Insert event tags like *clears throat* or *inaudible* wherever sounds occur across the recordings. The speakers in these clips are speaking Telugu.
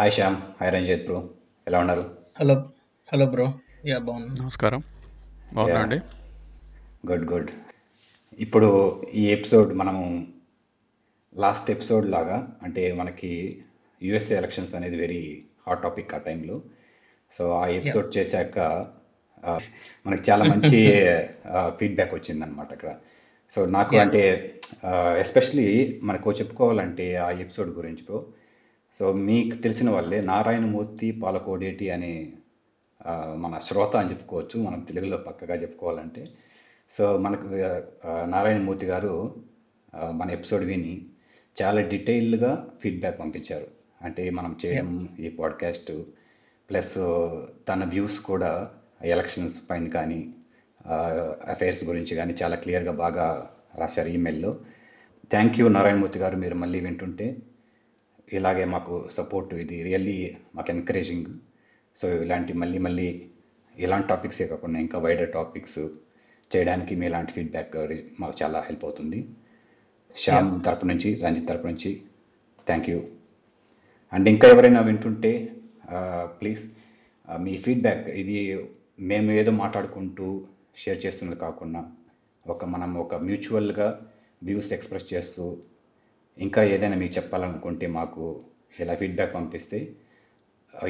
Hi Shyam hi Ranjith bro ఎలా ఉన్నారు? హలో హలో బ్రో యా బాగున్నా. నమస్కారం. బాగున్నా యా అండి? గుడ్ గుడ్ ఇప్పుడు ఈ ఎపిసోడ్ మనము లాస్ట్ ఎపిసోడ్ లాగా అంటే మనకి యుఎస్ఏ ఎలక్షన్స్ అనేది వెరీ హాట్ టాపిక్ ఆ టైంలో సో ఆ ఎపిసోడ్ చేశాక మనకి చాలా మంచి *laughs* ఫీడ్బ్యాక్ వచ్చిందనమాట అక్కడ. సో నాకు అంటే ఎస్పెషలీ మనకు చెప్పుకోవాలంటే ఆ ఎపిసోడ్ గురించి బ్రో సో మీకు తెలిసిన వాళ్ళే నారాయణమూర్తి పాలకోడేటి అనే మన శ్రోత అని చెప్పుకోవచ్చు మనం తెలుగులో పక్కగా చెప్పుకోవాలంటే. సో మనకు నారాయణమూర్తి గారు మన ఎపిసోడ్ విని చాలా డీటెయిల్డ్గా ఫీడ్బ్యాక్ పంపించారు. అంటే మనం చేయడం ఈ పాడ్కాస్ట్ ప్లస్ తన వ్యూస్ కూడా ఎలక్షన్స్ పైన కానీ అఫైర్స్ గురించి కానీ చాలా క్లియర్గా బాగా రాశారు ఈమెయిల్లో థ్యాంక్ యూ నారాయణమూర్తి గారు మీరు మళ్ళీ వింటుంటే. ఇలాగే మాకు సపోర్ట్ ఇది. రియల్లీ మాకు ఎంకరేజింగ్ సో ఇలాంటి మళ్ళీ మళ్ళీ ఇలాంటి టాపిక్సే కాకుండా ఇంకా వైడర్ టాపిక్స్ చేయడానికి మీ ఇలాంటి ఫీడ్బ్యాక్ మాకు చాలా హెల్ప్ అవుతుంది. శ్యామ్ తరపు నుంచి రంజిత్ తరపు నుంచి థ్యాంక్ యూ అండ్ ఇంకా ఎవరైనా వింటుంటే ప్లీజ్ మీ ఫీడ్బ్యాక్ ఇది మేము ఏదో మాట్లాడుకుంటూ షేర్ చేస్తున్నది కాకుండా ఒక మనం ఒక మ్యూచువల్గా వ్యూస్ ఎక్స్ప్రెస్ చేస్తూ ఇంకా ఏదైనా మీకు చెప్పాలనుకుంటే మాకు ఇలా ఫీడ్బ్యాక్ పంపిస్తే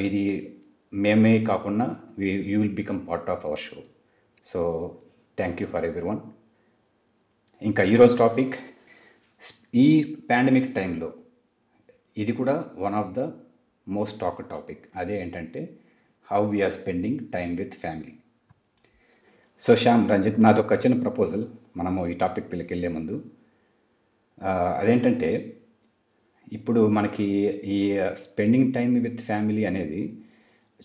ఇది మేమే కాకుండా you will become part of our show so thank you for everyone ఇంకా ఈరోజు టాపిక్ ఈ పాండమిక్ టైంలో ఇది కూడా one of the most talk topic అదే ఏంటంటే how we're spending time with family so Shyam Ranjith నాదొక చిన్న ప్రపోజల్ మనము ఈ టాపిక్ పిల్లకి వెళ్ళే ముందు అదేంటంటే ఇప్పుడు మనకి ఈ స్పెండింగ్ టైం విత్ ఫ్యామిలీ అనేది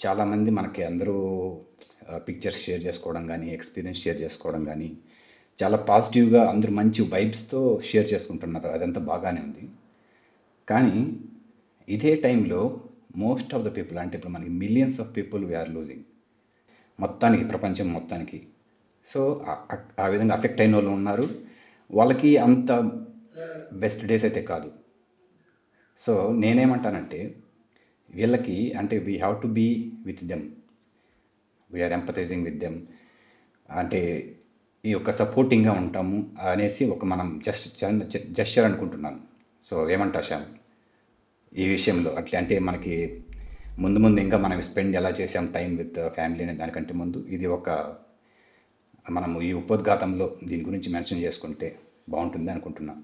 చాలామంది మనకి అందరూ పిక్చర్స్ షేర్ చేసుకోవడం కానీ ఎక్స్పీరియన్స్ షేర్ చేసుకోవడం కానీ చాలా పాజిటివ్గా అందరూ మంచి వైబ్స్తో షేర్ చేసుకుంటున్నారు. అదంతా బాగానే ఉంది. కానీ ఇదే టైంలో మోస్ట్ ఆఫ్ ద పీపుల్ అంటే ఇప్పుడు మనకి millions of people we're losing. మొత్తానికి ప్రపంచం మొత్తానికి. సో ఆ- ఆ విధంగా అఫెక్ట్ అయిన వాళ్ళు ఉన్నారు. వాళ్ళకి అంత బెస్ట్ డేస్ అయితే కాదు. సో నేనేమంటానంటే వీళ్ళకి అంటే we have to be with them we're empathising with them అంటే ఈ యొక్క సపోర్టింగ్గా ఉంటాము అనేసి ఒక మనం జస్ట్ జస్చర్ అనుకుంటున్నాను. సో ఏమంటా శ్యామ్? ఈ విషయంలో అట్లా అంటే మనకి ముందు ముందు ఇంకా మనం స్పెండ్ ఎలా చేసాం టైం విత్ ఫ్యామిలీ అనే దానికంటే ముందు ఇది ఒక మనము ఈ ఉపోద్ఘాతంలో దీని గురించి మెన్షన్ చేసుకుంటే బాగుంటుంది అనుకుంటున్నాను.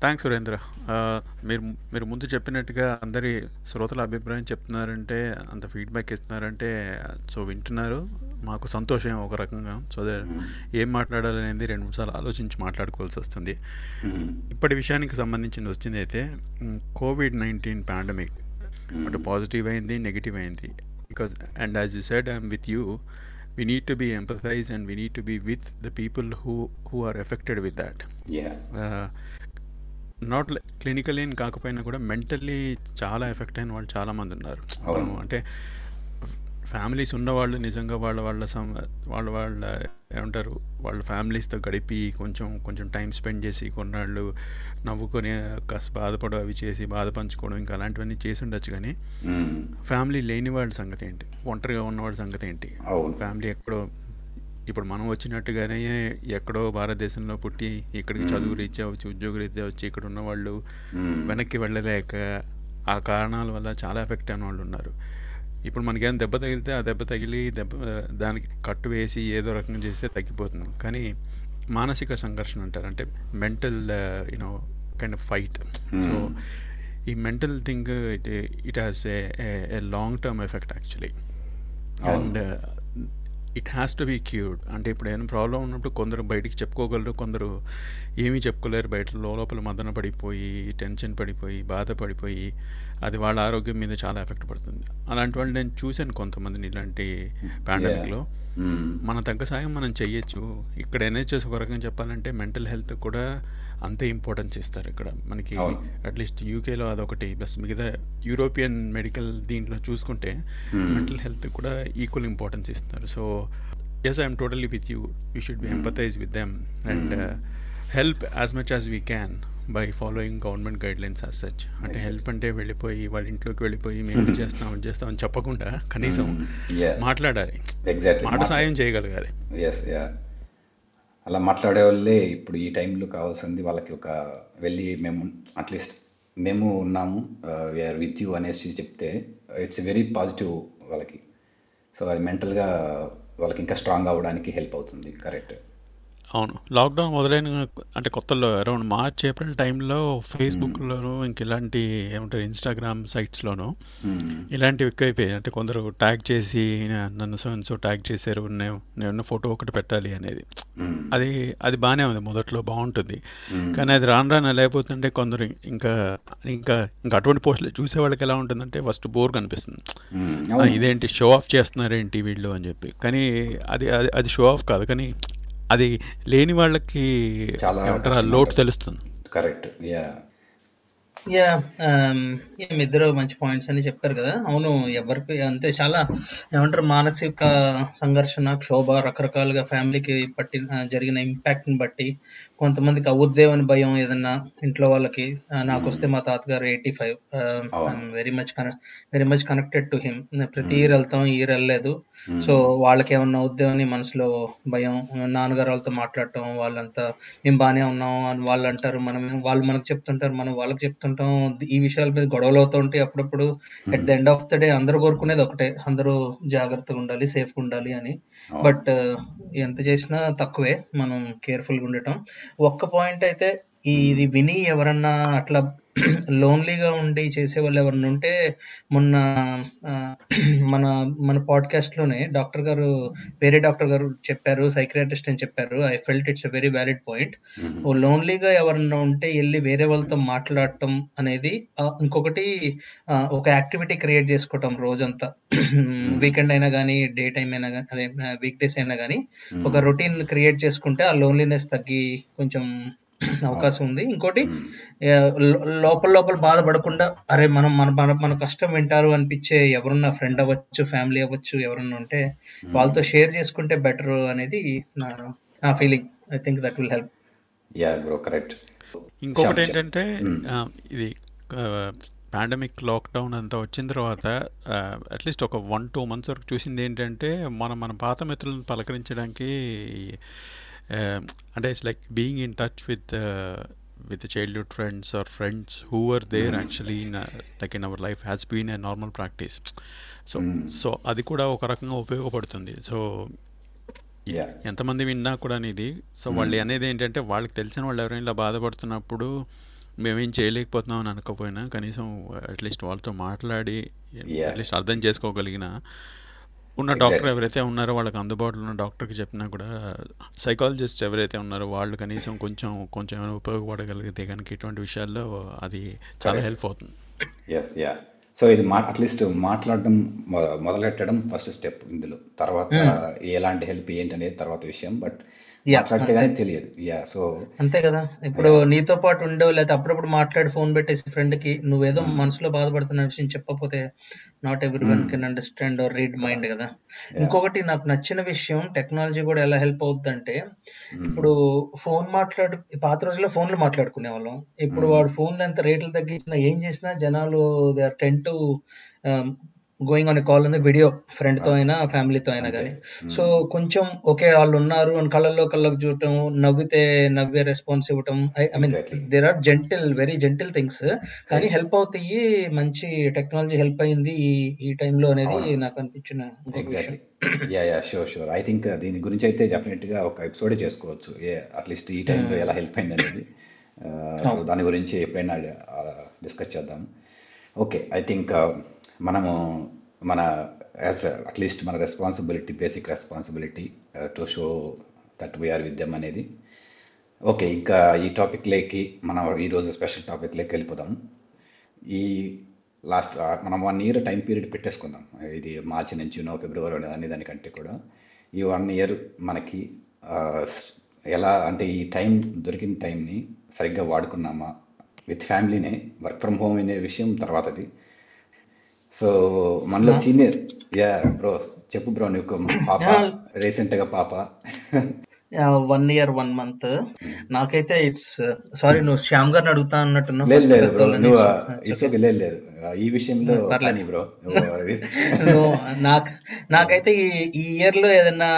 థ్యాంక్స్ సురేంద్ర ఆ, మీరు మీరు ముందు చెప్పినట్టుగా అందరి శ్రోతల అభిప్రాయం చెప్తున్నారంటే అంత ఫీడ్బ్యాక్ ఇస్తున్నారంటే సో వింటున్నారు. మాకు సంతోషం ఒక రకంగా. సో దే ఏం మాట్లాడాలనేది రెండు మూడు సార్లు ఆలోచించి మాట్లాడుకోవాల్సి వస్తుంది. ఇప్పటి విషయానికి సంబంధించి వచ్చింది అయితే కోవిడ్ నైన్టీన్ పాండమిక్ అటు పాజిటివ్ అయింది నెగిటివ్ అయింది. Because and as you said I'm with you we need to be empathise and we need to be with the people who who are affected with that yeah not clinical ఏం కాకపోయినా కూడా మెంటల్లీ చాలా ఎఫెక్ట్ అయిన వాళ్ళు చాలామంది ఉన్నారు. అంటే ఫ్యామిలీస్ ఉన్నవాళ్ళు నిజంగా వాళ్ళ వాళ్ళ సం వాళ్ళ వాళ్ళ ఏమంటారు వాళ్ళ ఫ్యామిలీస్తో గడిపి కొంచెం కొంచెం టైం స్పెండ్ చేసి కొన్నాళ్ళు నవ్వుకొని కాస్త బాధపడు అవి చేసి బాధ పంచుకోవడం ఇంకా అలాంటివన్నీ చేసి ఉండొచ్చు కానీ. ఫ్యామిలీ లేని వాళ్ళ సంగతి ఏంటి? ఒంటరిగా ఉన్న వాళ్ళ సంగతి ఏంటి? ఫ్యామిలీ ఎక్కడో ఇప్పుడు మనం వచ్చినట్టుగానే ఎక్కడో భారతదేశంలో పుట్టి ఇక్కడికి. చదువు రీత్యా వచ్చి ఉద్యోగ రీత్యా వచ్చి ఇక్కడ ఉన్న వాళ్ళు మ్మ్. వెనక్కి వెళ్ళలేక ఆ కారణాల వల్ల చాలా ఎఫెక్ట్ అయిన వాళ్ళు ఉన్నారు ఇప్పుడు మనకేం దెబ్బ తగిలితే ఆ దెబ్బ తగిలి దెబ్బ దానికి కట్టు వేసి ఏదో రకంగా చేస్తే తగ్గిపోతున్నాం కానీ మానసిక సంఘర్షణ అంటారు అంటే mental you know kind of fight so. ఈ mental thing it it has a long term effect actually and it has to be cured. అంటే ఇప్పుడు ఏమైనా ప్రాబ్లం ఉన్నప్పుడు కొందరు బయటికి చెప్పుకోగలరు కొందరు ఏమీ చెప్పుకోలేరు బయట. లోపల మదన పడిపోయి టెన్షన్ పడిపోయి బాధపడిపోయి అది వాళ్ళ ఆరోగ్యం మీద చాలా ఎఫెక్ట్ పడుతుంది. అలాంటి వాళ్ళు నేను చూశాను కొంతమందిని ఇలాంటి పాండమిక్లో మ్మ్. మన తగ్గ సాయం మనం చెయ్యొచ్చు. ఇక్కడ ఎన్హెచ్ఎస్ ఒక రకంగా చెప్పాలంటే మెంటల్ హెల్త్ కూడా అంతే ఇంపార్టెన్స్ ఇస్తారు ఇక్కడ. మనకి అట్లీస్ట్ యూకేలో అదొకటి ప్లస్ మిగతా యూరోపియన్ మెడికల్ దీంట్లో చూసుకుంటే మ్మ్. మెంటల్ హెల్త్ కూడా ఈక్వల్ ఇంపార్టెన్స్ ఇస్తున్నారు so yes I'm totally with you you should be hmm. Empathize with them and. Help as much as we can by following government guidelines as such అంటే హెల్ప్ అంటే వెళ్ళిపోయి వాళ్ళ ఇంట్లోకి వెళ్ళిపోయి మేము *laughs* చేస్తాం అది చేస్తాం అని చెప్పకుండా కనీసం యా మాట్లాడాలి. మాట సాయం చేయగలగాలి. అలా మాట్లాడే వాళ్ళే ఇప్పుడు ఈ టైంలో కావాల్సింది వాళ్ళకి ఒక వెళ్ళి మేము అట్లీస్ట్ మేము ఉన్నాము వీఆర్ విత్ యూ అనేసి చెప్తే ఇట్స్ వెరీ పాజిటివ్ వాళ్ళకి. సో అది మెంటల్గా వాళ్ళకి ఇంకా స్ట్రాంగ్ అవ్వడానికి హెల్ప్ అవుతుంది కరెక్ట్ అవును. లాక్డౌన్ మొదలైన అంటే కొత్తలో అరౌండ్ మార్చ్ ఏప్రిల్ టైంలో ఫేస్బుక్లోను ఇంక ఇలాంటి ఏమంటారు ఇన్స్టాగ్రామ్ సైట్స్లోను ఇలాంటివి ఎక్కువైపోయాయి. అంటే కొందరు ట్యాగ్ చేసి "నా- నన్ను సో సో ట్యాగ్ చేశారు నేను నేను ఫోటో ఒకటి పెట్టాలి అనేది. అది అది బాగానే ఉంది మొదట్లో బాగుంటుంది. కానీ అది రాను రాను ఎలా అయిపోతుందంటే కొందరు ఇంకా ఇంకా ఇంకా అటువంటి పోస్టులు చూసే వాళ్ళకి ఎలా ఉంటుందంటే ఫస్ట్ బోర్ కనిపిస్తుంది. "ఆ, ఇదేంటి షో ఆఫ్ చేస్తున్నారేంటి వీళ్ళు అని చెప్పి. కానీ అది అది అది షో ఆఫ్ కాదు. కానీ అది లేని వాళ్ళకి చాలా లోటు. తెలుస్తుంది. కరెక్ట్ యా యా ఇద్దరు మంచి పాయింట్స్ అని చెప్పారు కదా. అవును ఎవరికి అంతే చాలా ఏమంటారు మానసిక సంఘర్షణ క్షోభ రకరకాలుగా ఫ్యామిలీకి పట్టిన జరిగిన ఇంపాక్ట్ని బట్టి కొంతమందికి అవుద్దేమని భయం ఏదన్నా ఇంట్లో వాళ్ళకి. నాకు వస్తే మా తాతగారు eighty five. Very much very much connected to him ప్రతి ఇయర్ వెళ్తాం ఈ ఇయర్ వెళ్ళలేదు. Hmm. సో వాళ్ళకి ఏమన్నా అవుద్దేమని మనసులో భయం. నాన్నగారు వాళ్ళతో మాట్లాడటం వాళ్ళంతా మేము బాగానే ఉన్నాం అని వాళ్ళు అంటారు. మనం వాళ్ళు మనకు చెప్తుంటారు మనం వాళ్ళకి చెప్తుంటాం. ఈ విషయాల మీద గొడవలు అవుతూ ఉంటాయి అప్పుడప్పుడు. At the end of the day అందరూ కోరుకునేది ఒకటే. అందరూ జాగ్రత్తగా ఉండాలి సేఫ్గా ఉండాలి అని. బట్ ఎంత చేసినా తక్కువే. మనం కేర్ఫుల్గా ఉండటం. ఒక్క పాయింట్ అయితే ఈ ఇది విని ఎవరన్నా అట్లా లోన్లీగా ఉండి చేసే వాళ్ళు ఎవరన్నా ఉంటే మొన్న మన మన పాడ్కాస్ట్లోనే డాక్టర్ గారు వేరే డాక్టర్ గారు చెప్పారు సైక్రియాటిస్ట్ అని చెప్పారు I felt it's very valid point. ఓ లోన్లీగా ఎవరన్నా ఉంటే వెళ్ళి వేరే వాళ్ళతో మాట్లాడటం అనేది ఇంకొకటి ఒక యాక్టివిటీ క్రియేట్ చేసుకోవటం రోజంతా వీకెండ్ అయినా కానీ డే టైం అయినా కానీ అదే వీక్ డేస్ అయినా కానీ Mhm. ఒక రొటీన్ క్రియేట్ చేసుకుంటే ఆ లోన్లీనెస్ తగ్గి కొంచెం *clears throat* అవకాశం ఉంది. ఇంకోటి లోపల లోపల బాధపడకుండా అరే మనం మన మన మన కష్టం వింటారు అనిపించే ఎవరున్నా ఫ్రెండ్ అవ్వచ్చు ఫ్యామిలీ అవ్వచ్చు ఎవరన్నా ఉంటే వాళ్ళతో షేర్ చేసుకుంటే బెటర్ అనేది నా నా feeling I think that will help yeah bro correct ఇంకొకటి. ఏంటంటే ఇది పాండమిక్ లాక్డౌన్ అంతా వచ్చిన తర్వాత అట్లీస్ట్ ఒక వన్ టూ మంత్స్ వరకు చూసింది ఏంటంటే మనం మన పాత మిత్రులను పలకరించడానికి అంటే it's like being in touch with with childhood friends or friends who are there Mm. Actually in like in our life has been a normal practice so Mm. So అది కూడా ఒక రకంగా ఉపయోగపడుతుంది సో ఎంతమంది విన్నా కూడా ఇది సో Hmm. వాళ్ళు అనేది ఏంటంటే వాళ్ళకి తెలిసిన వాళ్ళు ఎవరైనా ఇలా బాధపడుతున్నప్పుడు మేమేం చేయలేకపోతున్నాం అని అనుకోపోయినా కనీసం అట్లీస్ట్ వాళ్ళతో మాట్లాడి. అట్లీస్ట్ అర్థం చేసుకోగలిగిన ఉన్న. డాక్టర్ ఎవరైతే ఉన్నారో వాళ్ళకి అందుబాటులో ఉన్న డాక్టర్కి చెప్పినా కూడా సైకాలజిస్ట్ ఎవరైతే ఉన్నారో వాళ్ళు కనీసం కొంచెం కొంచెం ఏమైనా ఉపయోగపడగలిగితే కనుక ఇటువంటి విషయాల్లో అది చాలా. హెల్ప్ అవుతుంది. ఎస్ యా సో ఇది మా అట్లీస్ట్ మాట్లాడడం మొదలెట్టడం ఫస్ట్ స్టెప్ ఇందులో. తర్వాత ఎలాంటి హెల్ప్ ఏంటి అనేది తర్వాత విషయం. బట్ మాట్లాడితే కానీ తెలియదు. యా సో అంతే కదా. ఇప్పుడు నీతో పాటు ఉండో లేకపోతే అప్పుడప్పుడు మాట్లాడి ఫోన్ పెట్టేసి ఫ్రెండ్కి నువ్వేదో మనసులో బాధపడుతున్న విషయం చెప్పకపోతే not everyone can understand or read mind కదా. ఇంకొకటి నాకు నచ్చిన విషయం టెక్నాలజీ కూడా ఎలా హెల్ప్ అవుతుందంటే ఇప్పుడు ఫోన్ మాట్లాడు పాత రోజుల్లో ఫోన్లు మాట్లాడుకునే వాళ్ళం ఇప్పుడు వాడు ఫోన్ ఎంత రేట్లు తగ్గించినా ఏం చేసినా జనాలు they are tend to going on call ఉంది వీడియో ఫ్రెండ్తో అయినా ఫ్యామిలీతో అయినా కానీ సో కొంచెం ఓకే వాళ్ళు ఉన్నారు అని కళ్ళల్లో కళ్ళకు చూడటం నవ్వితే నవ్వే రెస్పాన్స్ ఇవ్వటం I mean. There are gentle very gentle things కానీ హెల్ప్ అవుతాయి మంచి టెక్నాలజీ హెల్ప్ అయింది ఈ ఈ టైంలో అనేది. నాకు అనిపించిన yeah yeah sure sure I think దీని గురించి అయితే డెఫినెట్గా ఒక ఎపిసోడే చేసుకోవచ్చు. ఏ అట్లీస్ట్ ఈ టైంలో ఎలా హెల్ప్ అయింది అనేది అవును. దాని గురించి ఎప్పుడైనా డిస్కస్ చేద్దాం. ఓకే ఐ థింక్ మనము మన యాజ్ అట్లీస్ట్ మన responsibility basic responsibility to show that we are విద్యం అనేది. ఓకే ఇంకా ఈ టాపిక్లోకి మనం ఈరోజు స్పెషల్ టాపిక్లోకి వెళ్ళిపోదాం. ఈ లాస్ట్ uh, మనం వన్ ఇయర్ టైం పీరియడ్ పెట్టేసుకుందాం. ఇది మార్చి నుంచి నో ఫిబ్రవరి అనే దానికంటే కూడా. ఈ వన్ ఇయర్ మనకి uh, ఎలా అంటే ఈ టైం దొరికిన టైంని సరిగ్గా వాడుకున్నామా? విత్ ఫ్యామిలీనే వర్క్ ఫ్రమ్ హోమ్ అనే విషయం తర్వాతది సో మనలో సీనియర్ యా బ్రో చెప్పు బ్రో నీకు పాప రీసెంట్గా పాప వన్ ఇయర్ వన్ మంత్ నాకైతే ఇట్స్ సారీ నువ్వు శ్యామ్ గారిని అడుగుతా లేదు లేదు లేదు లేదు ఆ, ఈ విషయంలో పర్లేదు. బ్రో నువ్వు నాకు నాకైతే ఈ ఇయర్లో ఏదైనా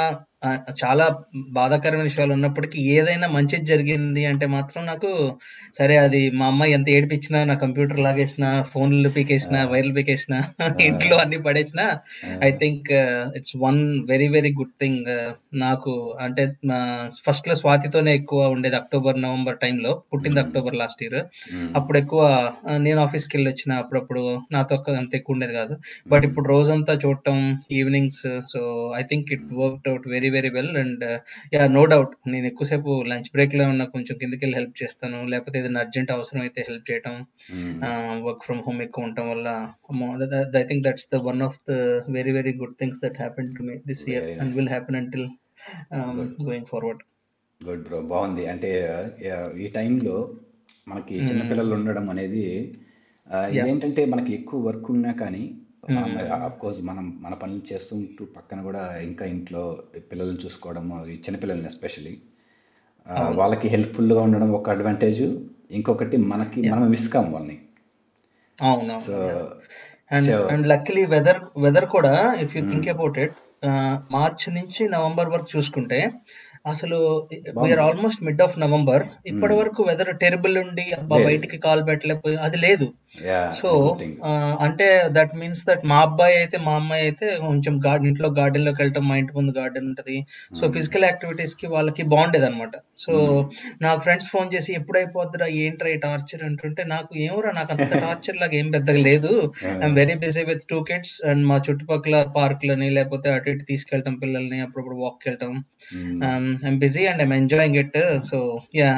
చాలా బాధాకరమైన విషయాలు ఉన్నప్పటికీ ఏదైనా మంచిది జరిగింది అంటే మాత్రం నాకు సరే అది మా అమ్మాయి ఎంత ఏడిపించినా నా కంప్యూటర్ లాగేసిన ఫోన్లు పీకేసిన వైర్లు పీకేసిన ఇంట్లో అన్ని పడేసిన I think it's one very very good thing నాకు అంటే ఫస్ట్లో స్వాతితోనే ఎక్కువ ఉండేది అక్టోబర్ నవంబర్ టైంలో పుట్టింది అక్టోబర్ లాస్ట్ ఇయర్ అప్పుడు ఎక్కువ నేను ఆఫీస్కి వెళ్ళి వచ్చిన అప్పుడప్పుడు. నాతో అంత ఎక్కువ ఉండేది కాదు. బట్ ఇప్పుడు రోజంతా చూడటం evenings so I think it work out very very well and yeah no doubt నేను ఎక్కువసేపు లంచ్ బ్రేక్లో ఉన్న కొంచెం కిందకి వెళ్ళి హెల్ప్ చేస్తాను. లేకపోతే ఏదైనా అర్జెంట్ అవసరం అయితే హెల్ప్ చేయటం వర్క్ ఫ్రమ్ హోమ్ ఎక్కువ ఉండటం వల్ల I think that's the one of the very very good things that happen to me this year very and will happen until going forward good bro బాగుంది. అంటే ఈ టైంలో మనకి చిన్నపిల్లలు ఉండడం అనేది ఇదేంటంటే మనకి ఎక్కువ వర్క్ ఉన్నా కానీ కోర్స్ మనం మన పనులు చేస్తుంటూ పక్కన కూడా ఇంకా ఇంట్లో పిల్లల్ని చూసుకోవడం ఈ చిన్నపిల్లల్ని ఎస్పెషలీ వాళ్ళకి హెల్ప్ఫుల్గా ఉండడం ఒక అడ్వాంటేజ్ ఇంకొకటి మనకి మనం మిస్ కాం వాళ్ళని. అవును so and and luckily weather weather కూడా if you. Think about it March నుంచి నవంబర్ వరకు చూసుకుంటే అసలు we are almost mid of November ఇప్పటి. వరకు వెదర్ టెరబుల్ ఉండి అబ్బా బయటికి కాల్ పెట్టలేకపోయి అది లేదు. సో అంటే దట్ మీన్స్ దట్ మా అబ్బాయి అయితే మా అమ్మాయి అయితే కొంచెం గార్డెన్ ఇంట్లో గార్డెన్లోకి వెళ్ళటం మా ఇంటి ముందు గార్డెన్ ఉంటది. సో ఫిజికల్ యాక్టివిటీస్కి వాళ్ళకి బాగుండేది అనమాట సో నాకు ఫ్రెండ్స్ ఫోన్ చేసి ఎప్పుడు అయిపోద్దిరా ఏంట్రా ఈ టార్చర్ అంటుంటే నాకు ఏమరా నాకు అంత టార్చర్ లాగా ఏం పెద్దగా లేదు. I'm very busy with two kids and మా చుట్టుపక్కల పార్కులని లేకపోతే అటు ఇటు తీసుకెళ్ళటం పిల్లల్ని అప్పుడప్పుడు వాక్ వెళ్ళటం I'm busy and I'm enjoying it so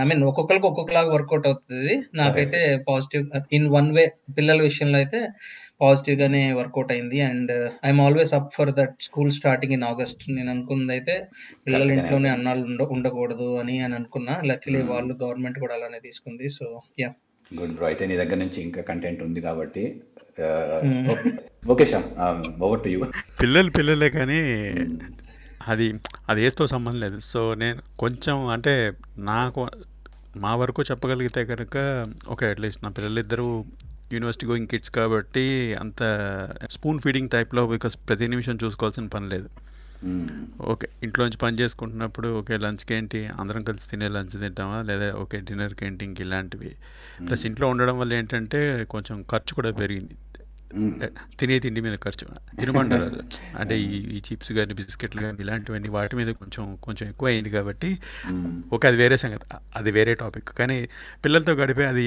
I mean ఒక్కొక్కరికి ఒక్కొక్కలాగా వర్కౌట్ అవుతుంది. నాకైతే correct positive in one way పిల్లల విషయంలో అయితే పాజిటివ్ గానే వర్కౌట్ అయింది. And I'm always up for that school starting in August నేను అనుకున్నది అయితే పిల్లలు ఇంట్లోనే అన్నాళ్ళు ఉండ ఉండకూడదు అని అని అనుకున్నా. లక్కీలీ మ్మ్. వాళ్ళు గవర్నమెంట్ కూడా అలానే తీసుకుంది. సో యా గుడ్ బ్రో అయితే నీ దగ్గర నుంచి ఇంకా కంటెంట్ ఉంది కాబట్టి okay Shyam over to you పిల్లలు పిల్లలే కానీ అది అది ఏతో సంబంధం లేదు. సో నేను కొంచెం అంటే నాకు మా వరకు చెప్పగలిగితే కనుక ఓకే అట్లీస్ట్ నా పిల్లలిద్దరూ యూనివర్సిటీ గోయింగ్ కిడ్స్ కాబట్టి అంత స్పూన్ ఫీడింగ్ టైప్లో బికాస్ ప్రతి నిమిషం చూసుకోవాల్సిన పని లేదు. ఓకే ఇంట్లోంచి పని చేసుకుంటున్నప్పుడు ఓకే లంచ్కి ఏంటి? అందరం కలిసి తినే లంచ్ తింటామా? లేదా ఓకే డిన్నర్కి ఏంటి ఇంక ఇలాంటివి. ప్లస్ ఇంట్లో ఉండడం వల్ల ఏంటంటే కొంచెం ఖర్చు కూడా పెరిగింది. తినే తిండి మీద ఖర్చు. తినమంటారు. అంటే ఈ ఈ చిప్స్ కానీ బిస్కెట్లు కానీ ఇలాంటివన్నీ వాటి మీద కొంచెం కొంచెం ఎక్కువ అయింది కాబట్టి ఓకే అది వేరే సంగతి. అది వేరే టాపిక్. కానీ పిల్లలతో గడిపే అది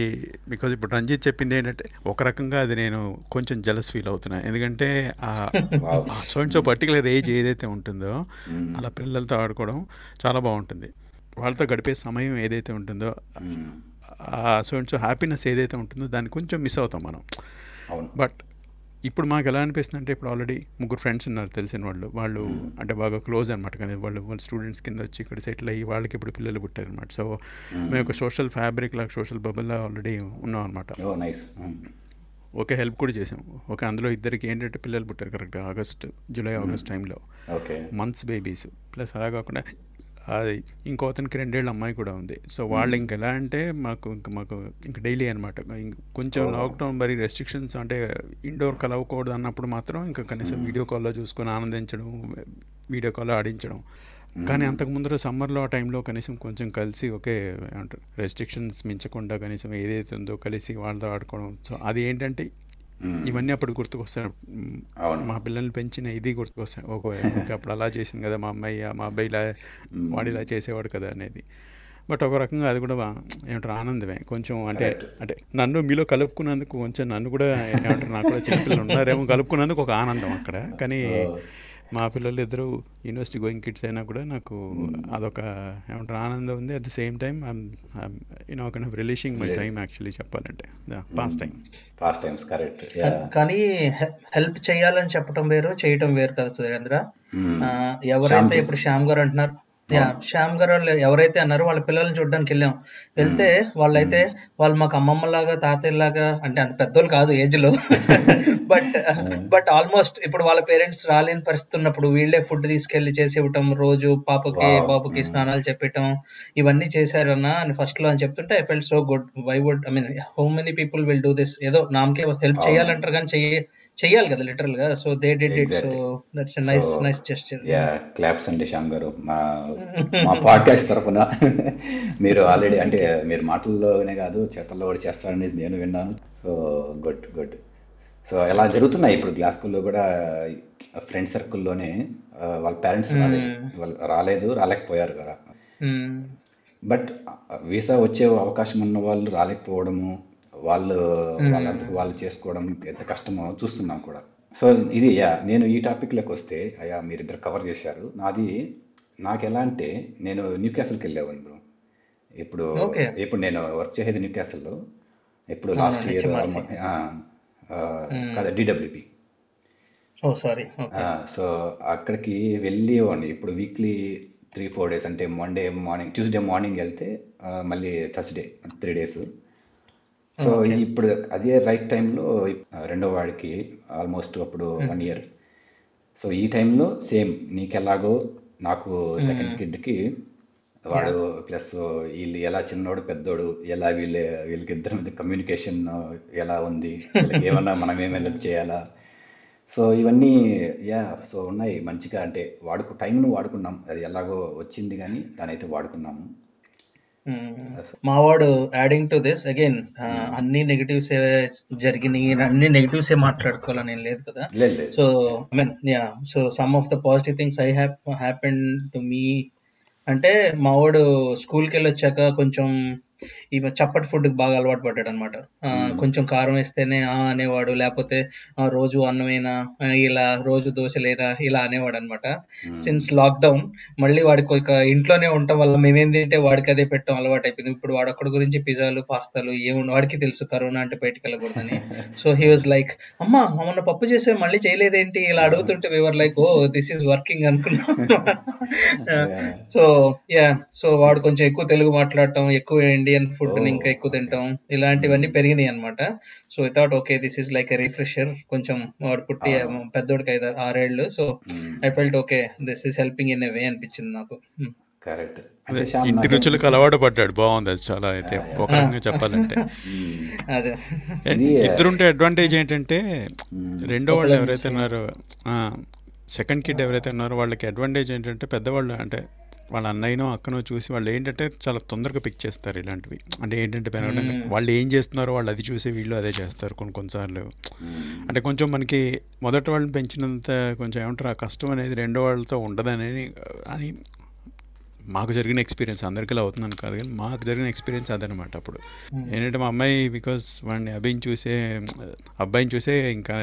బికాజ్ ఇప్పుడు రంజిత్ చెప్పింది ఏంటంటే ఒక రకంగా అది నేను కొంచెం జలస్ ఫీల్ అవుతున్నా. ఎందుకంటే so and so particular age ఏదైతే ఉంటుందో అలా పిల్లలతో ఆడుకోవడం చాలా బాగుంటుంది. వాళ్ళతో గడిపే సమయం ఏదైతే ఉంటుందో ఆ సో అండ్ సో హ్యాపీనెస్ ఏదైతే ఉంటుందో దాన్ని కొంచెం మిస్ అవుతాం మనం. బట్ ఇప్పుడు మాకు ఎలా అనిపిస్తుంది అంటే ఇప్పుడు ఆల్రెడీ ముగ్గురు ఫ్రెండ్స్ ఉన్నారు తెలిసిన వాళ్ళు. వాళ్ళు. అంటే బాగా క్లోజ్ అనమాట కానీ వాళ్ళు వాళ్ళ స్టూడెంట్స్ కింద వచ్చి ఇక్కడ సెటిల్ అయ్యి వాళ్ళకి ఇప్పుడు పిల్లలు పుట్టారు అనమాట సో మేము. ఒక సోషల్ ఫ్యాబ్రిక్ లాగా సోషల్ బబుల్లా ఆల్రెడీ ఉన్నాం అనమాట ఓకే హెల్ప్ కూడా చేసాం. ఓకే అందులో ఇద్దరికి ఏంటంటే పిల్లలు పుట్టారు కరెక్ట్ ఆగస్ట్ జూలై ఆగస్ట్ టైంలో. ఓకే. Months babies. ప్లస్ అలా కాకుండా అది ఇంకో అతనికి రెండేళ్ళ అమ్మాయి కూడా ఉంది. సో వాళ్ళు ఇంక ఎలా అంటే మాకు ఇంక మాకు ఇంక డైలీ అనమాట కొంచెం. లాక్డౌన్ మరి రెస్ట్రిక్షన్స్ అంటే ఇండోర్ కలవకూడదు అన్నప్పుడు మాత్రం ఇంకా కనీసం. వీడియో కాల్లో చూసుకొని ఆనందించడం వీడియో కాల్లో ఆడించడం. కానీ అంతకు ముందర సమ్మర్లో ఆ టైంలో కనీసం కొంచెం కలిసి ఒకే ఏమంటారు రెస్ట్రిక్షన్స్ మించకుండా కనీసం ఏదైతే ఉందో కలిసి వాళ్ళతో ఆడుకోవడం. సో అది ఏంటంటే ఇవన్నీ అప్పుడు గుర్తుకొస్తాయి. మ్, పిల్లల్ని పెంచిన ఇది గుర్తుకొస్తాయి. ఒక అప్పుడు అలా చేసింది కదా మా అమ్మాయి మా అబ్బాయి ఇలా. వాడు ఇలా చేసేవాడు కదా అనేది. బట్ ఒక రకంగా అది కూడా ఏమంటారు ఆనందమే. కొంచెం అంటే. అంటే నన్ను మీలో కలుపుకున్నందుకు కొంచెం నన్ను కూడా ఏమంటారు నాకు కూడా చిన్నపిల్లలు ఉన్నారేమో కలుపుకున్నందుకు ఒక ఆనందం అక్కడ. కానీ. మా పిల్లలు ఇద్దరు యూనివర్సిటీ గోయింగ్ కిడ్స్ అయినా కూడా నాకు Mm. అదొక ఏమంటారు ఆనందం ఉంది. At the same time you know kind of relishing my. Time actually చెప్పాలంటే. Pass time fast times correct కానీ హెల్ప్ చేయాలని చెప్పటం వేరు చేయటం వేరు కదా సురేంద్ర. ఆ, ఎవరైతే ఇప్పుడు శ్యామ్ గారు అంటున్నారు యా శ్యామ్ గారు వాళ్ళు ఎవరైతే అన్నారో వాళ్ళ పిల్లల్ని చూడడానికి వెళ్ళాం. వెళ్తే వాళ్ళైతే వాళ్ళు మాకు అమ్మమ్మలాగా తాతయ్యలాగా అంటే అంత పెద్దోళ్ళు కాదు ఏజ్లో. బట్ బట్ ఆల్మోస్ట్ ఇప్పుడు వాళ్ళ పేరెంట్స్ రాలేని పరిస్థితి ఉన్నప్పుడు వీళ్ళే ఫుడ్ తీసుకెళ్ళి చేసి ఇవ్వటం రోజు పాపకి బాబుకి స్నానాలు చెప్పటం ఇవన్నీ చేశారన్న అని ఫస్ట్లో అని చెప్తుంటే I felt so good why would I mean how many people will do this ఏదో నామకే వస్తే హెల్ప్ చేయాలంటారు కానీ చెయ్యి చెయ్యాలి కదా లిటరల్గా. So they did it so that's nice nice yeah claps అండి శ్యామ్ గారు. మా పాడ్కాస్ట్ తరఫున మీరు ఆల్రెడీ అంటే మీరు మాటల్లోనే కాదు చేతల్లో కూడా చేస్తారని నేను విన్నాను. So good good. సో ఇలా జరుగుతున్నాయి ఇప్పుడు గ్లాస్ స్కూల్లో కూడా ఫ్రెండ్ సర్కిల్లోనే వాళ్ళ పేరెంట్స్ రాలేదు వాళ్ళు రాలేదు రాలేకపోయారు కదా. బట్ వీసా వచ్చే అవకాశం ఉన్న వాళ్ళు రాలేకపోవడము వాళ్ళు వాళ్ళంతకు వాళ్ళు చేసుకోవడం ఎంత కష్టమో చూస్తున్నాం కూడా. సో ఇది యా నేను ఈ టాపిక్లోకి వస్తే అయ్యా మీరిద్దరు కవర్ చేశారు. నాది నాకు ఎలా అంటే నేను న్యూ క్యాసల్కి వెళ్ళేవాడిని బ్రో. ఇప్పుడు ఓకే. ఇప్పుడు నేను వర్క్ చేసేది న్యూ క్యాసల్లో ఇప్పుడు లాస్ట్ ఇయర్ హెచ్ఎంఆర్సి కదా DWP oh sorry. Okay. So అక్కడికి వెళ్ళేవాడిని. ఇప్పుడు వీక్లీ త్రీ ఫోర్ డేస్ అంటే మండే మార్నింగ్ ట్యూస్డే మార్నింగ్ వెళ్తే ఆ, మళ్ళీ Thursday three days so okay. ఇప్పుడు అదే రైట్ టైంలో రెండో వాడికి ఆల్మోస్ట్ అప్పుడు వన్ ఇయర్ సో ఈ టైంలో సేమ్ నీకెలాగో నాకు సెకండ్ కిడ్కి వాడు ప్లస్ వీళ్ళు ఎలా చిన్నోడు పెద్దోడు ఎలా వీళ్ళ వీళ్ళకి ఇద్దరి మధ్య కమ్యూనికేషన్ ఎలా ఉంది వీళ్ళకి ఏమన్నా *laughs* మనం ఏం హెల్ప్ చేయాలా? సో ఇవన్నీ యా సో ఉన్నాయి మంచిగా. అంటే వాడుకు టైంను వాడుకున్నాం. అది ఎలాగో వచ్చింది కానీ దాని అయితే వాడుకున్నాము. మావాడు యాడింగ్ టు దిస్ అగైన్ అన్ని నెగిటివ్స్ జరిగినాయి అన్ని నెగిటివ్స్ ఏ మాట్లాడుకోవాలని ఏం లేదు కదా. So I mean yeah so some of the positive things I hap happen to me అంటే మావాడు స్కూల్కి వెళ్ళి వచ్చాక కొంచెం ఈ చప్పటి ఫుడ్ బాగా అలవాటు పడ్డాడు అనమాట కొంచెం కారం వేస్తేనే ఆ అనేవాడు లేకపోతే "ఆ, రోజు అన్నమేనా ఇలా రోజు దోశలేనా ఇలా అనేవాడు అనమాట సిన్స్ లాక్డౌన్ మళ్ళీ వాడికి ఒక ఇంట్లోనే ఉండటం వల్ల మేమేం తింటే వాడికి అదే పెట్టడం అలవాటు అయిపోయింది ఇప్పుడు వాడు అక్కడి గురించి పిజ్జాలు పాస్తాలు ఏముండ వాడికి తెలుసు కరోనా అంటే బయటికి వెళ్ళకూడదని. సో హీ వాజ్ లైక్ అమ్మా మొన్న పప్పు చేసే మళ్ళీ చేయలేదేంటి? ఇలా అడుగుతుంటే we were like oh this is working అనుకున్నాం. సో యా సో వాడు కొంచెం ఎక్కువ తెలుగు మాట్లాడటం ఎక్కువ ఇండియన్ ఫుడ్ ఇంకా ఎక్కువ okay. తింటాం. ఇలాంటివన్నీ పెరిగినాయి అనమాట so I thought okay this is like a refresher కొంచెం వాడు పుట్టి. పెద్దోడికి ఐదు ఆరేళ్ళు. So I felt okay this is helping in a way అనిపించింది నాకు. కరెక్ట్. ఇంటి రుచులకు అలవాటు పడ్డాడు. బాగుంది అది చాలా అయితే. ఒక రకంగా చెప్పాలంటే. ఇది ఇద్దరుంటే అడ్వాంటేజ్ ఏంటంటే. రెండో వాళ్ళు ఎవరైతే. ఉన్నారో సెకండ్ కిడ్ ఎవరైతే ఉన్నారో వాళ్ళకి అడ్వాంటేజ్ ఏంటంటే పెద్దవాళ్ళు అంటే వాళ్ళ అన్నయ్యనో అక్కనో చూసి వాళ్ళు ఏంటంటే చాలా తొందరగా పిక్ చేస్తారు ఇలాంటివి అంటే ఏంటంటే పెరగడం. వాళ్ళు ఏం చేస్తున్నారో వాళ్ళు అది చూసి వీళ్ళు అదే చేస్తారు కొన్ని కొన్నిసార్లు. అంటే కొంచెం మనకి మొదటి వాళ్ళని పెంచినంత కొంచెం ఏమంటారు ఆ కష్టం అనేది రెండో వాళ్ళతో ఉండదని అని మాకు జరిగిన ఎక్స్పీరియన్స్ అందరికీ అవుతుందని కాదు కానీ మాకు జరిగిన ఎక్స్పీరియన్స్ అదనమాట అప్పుడు. ఏంటంటే మా అమ్మాయి బికాస్ వాడిని అబ్బాయిని చూసే అబ్బాయిని చూసే ఇంకా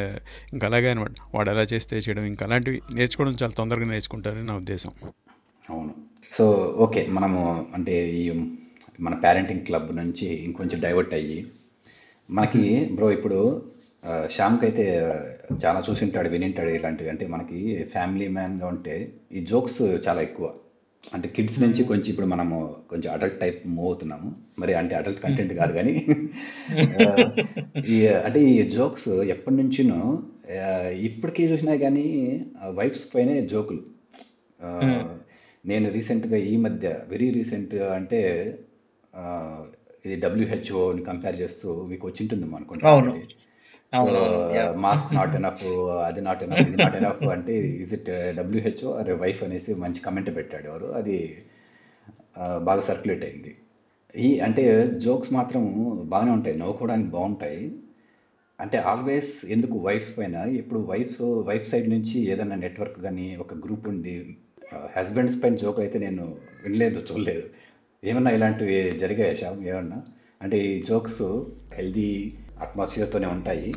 ఇంకా అలాగే అనమాట వాడు ఎలా చేస్తే చేయడం ఇంకా అలాంటివి నేర్చుకోవడం చాలా తొందరగా నేర్చుకుంటారని నా ఉద్దేశం అవును. సో ఓకే మనము అంటే ఈ మన పేరెంటింగ్ క్లబ్ నుంచి ఇంకొంచెం డైవర్ట్ అయ్యి మనకి బ్రో ఇప్పుడు శ్యామ్కి అయితే చాలా చూసింటాడు వినింటాడు ఇలాంటివి. అంటే మనకి ఫ్యామిలీ మ్యాన్గా ఉంటే ఈ జోక్స్ చాలా ఎక్కువ. అంటే కిడ్స్ నుంచి కొంచెం ఇప్పుడు మనము కొంచెం అడల్ట్ టైప్ మూవ్ అవుతున్నాము. మరి అంటే అడల్ట్ కంటెంట్ కాదు కానీ *laughs* ఈ అంటే ఈ జోక్స్ ఎప్పటి నుంచినో ఇప్పటికీ చూసినా కానీ వైఫ్స్ పైనే జోకులు. నేను రీసెంట్గా ఈ మధ్య వెరీ రీసెంట్ అంటే ఇది డబ్ల్యూహెచ్ఓని కంపేర్ చేస్తూ మీకు వచ్చి ఉంటుంది అనుకుంటా అవును. అవును, అవును, yeah. మాస్క్ నాట్ ఎనఫ్ అది నాట్ ఎనఫ్ ఇది నాట్ ఎనఫ్ అంటే ఇస్ ఇట్ డబ్ల్యూహెచ్ఓ అరే వైఫ్ అనేసి మంచి కమెంట్ పెట్టాడు ఎవరు. అది బాగా సర్క్యులేట్ అయింది. ఈ అంటే జోక్స్ మాత్రం బాగానే ఉంటాయి నవ్వుకోవడానికి బాగుంటాయి. అంటే ఆల్వేస్ ఎందుకు వైఫ్స్ పైన ఇప్పుడు వైఫ్ వైఫ్ సైడ్ నుంచి ఏదైనా నెట్వర్క్ కానీ ఒక గ్రూప్ ఉండి హస్బెండ్స్ పైన జోక్ అయితే నేను వినలేదు చూడలేదు. ఏమన్నా ఇలాంటివి జరిగాయా శ్యామ్? ఏమన్నా? అంటే ఈ జోక్స్ హెల్దీ అట్మాస్ఫియర్తోనే ఉంటాయి.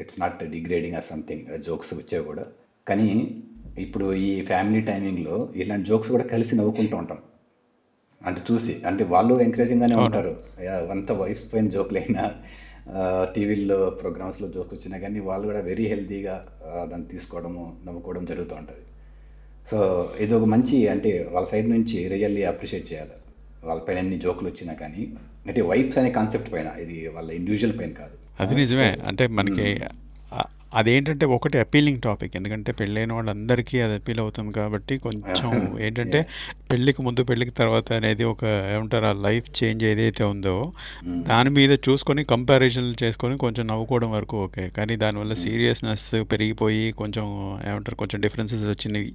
It's not degrading or something jokes వచ్చేవి కూడా. కానీ ఇప్పుడు ఈ ఫ్యామిలీ టైమింగ్లో ఇలాంటి జోక్స్ కూడా కలిసి నవ్వుకుంటూ ఉంటాం. అంటే చూసి అంటే వాళ్ళు ఎంకరేజింగ్ గానే అవును. ఉంటారు. అంత వైఫ్స్ పైన జోకులు అయినా టీవీల్లో ప్రోగ్రామ్స్లో జోక్స్ వచ్చినా కానీ వాళ్ళు కూడా వెరీ హెల్తీగా దాన్ని తీసుకోవడము నవ్వుకోవడం జరుగుతూ ఉంటుంది. సో ఇది ఒక మంచి అంటే వాళ్ళ సైడ్ నుంచి రియల్లీ అప్రిషియేట్ చేయాలి. వాళ్ళ పైన ఎన్ని జోకులు వచ్చినా కానీ అంటే వైఫ్స్ అనే కాన్సెప్ట్ పైన ఇది వాళ్ళ ఇండివిజువల్ పైన కాదు. అది నిజమే. అంటే మనకి అదేంటంటే ఒకటి అపీలింగ్ టాపిక్ ఎందుకంటే పెళ్ళైన వాళ్ళందరికీ అది అపీల్ అవుతుంది కాబట్టి కొంచెం *laughs* ఏంటంటే పెళ్ళికి ముందు పెళ్ళికి తర్వాత అనేది ఒక ఏమంటారు ఆ లైఫ్ చేంజ్ ఏదైతే ఉందో దాని మీద చూసుకొని కంపారిజన్ చేసుకొని కొంచెం నవ్వుకోవడం వరకు ఓకే. కానీ దానివల్ల సీరియస్నెస్ పెరిగిపోయి కొంచెం ఏమంటారు కొంచెం డిఫరెన్సెస్ వచ్చినవి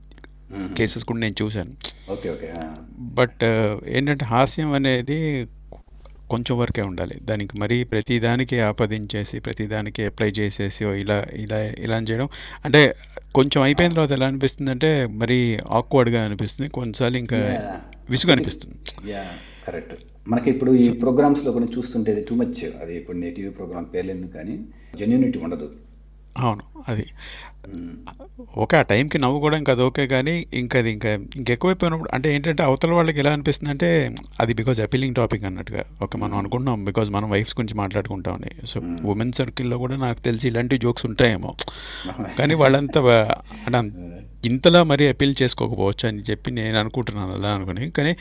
కేసెస్ కూడా నేను చూశాను. ఓకే ఓకే బట్ ఏంటంటే హాస్యం అనేది కొంచెం వరకే ఉండాలి. దానికి మరీ ప్రతిదానికి ఆపదించేసి ప్రతిదానికి అప్లై చేసేసి ఇలా ఇలా ఇలా చేయడం. అంటే కొంచెం అయిపోయిన తర్వాత ఎలా అనిపిస్తుంది అంటే మరీ ఆక్వర్డ్గా అనిపిస్తుంది. కొన్నిసార్లు ఇంకా. విసుగు అనిపిస్తుంది. కరెక్ట్ మనకి ఇప్పుడు ఈ ప్రోగ్రామ్స్లో కొన్ని చూస్తుంటే టూ మచ్ అది ఇప్పుడు నీ టీవీ ప్రోగ్రామ్ పేర్లేదు కానీ జెన్యూనిటీ ఉండదు. అవును అది. ఓకే ఆ టైంకి నవ్వుకోవడం అది ఓకే కానీ ఇంకా అది ఇంకా ఇంకెక్కువైపోయినప్పుడు అంటే ఏంటంటే అవతల వాళ్ళకి ఎలా అనిపిస్తుంది అంటే అది బికాజ్ అపీలింగ్ టాపిక్ అన్నట్టుగా. ఓకే మనం అనుకుంటున్నాం బికాజ్ మనం వైఫ్స్ గురించి మాట్లాడుకుంటామని. సో ఉమెన్ సర్కిల్లో కూడా నాకు తెలిసి ఇలాంటి జోక్స్ ఉంటాయేమో. కానీ వాళ్ళంతా *laughs* వా- అంటే ఇంతలా మరీ అపీల్ చేసుకోకపోవచ్చు అని చెప్పి నేను అనుకుంటున్నాను అలా అనుకుని. కానీ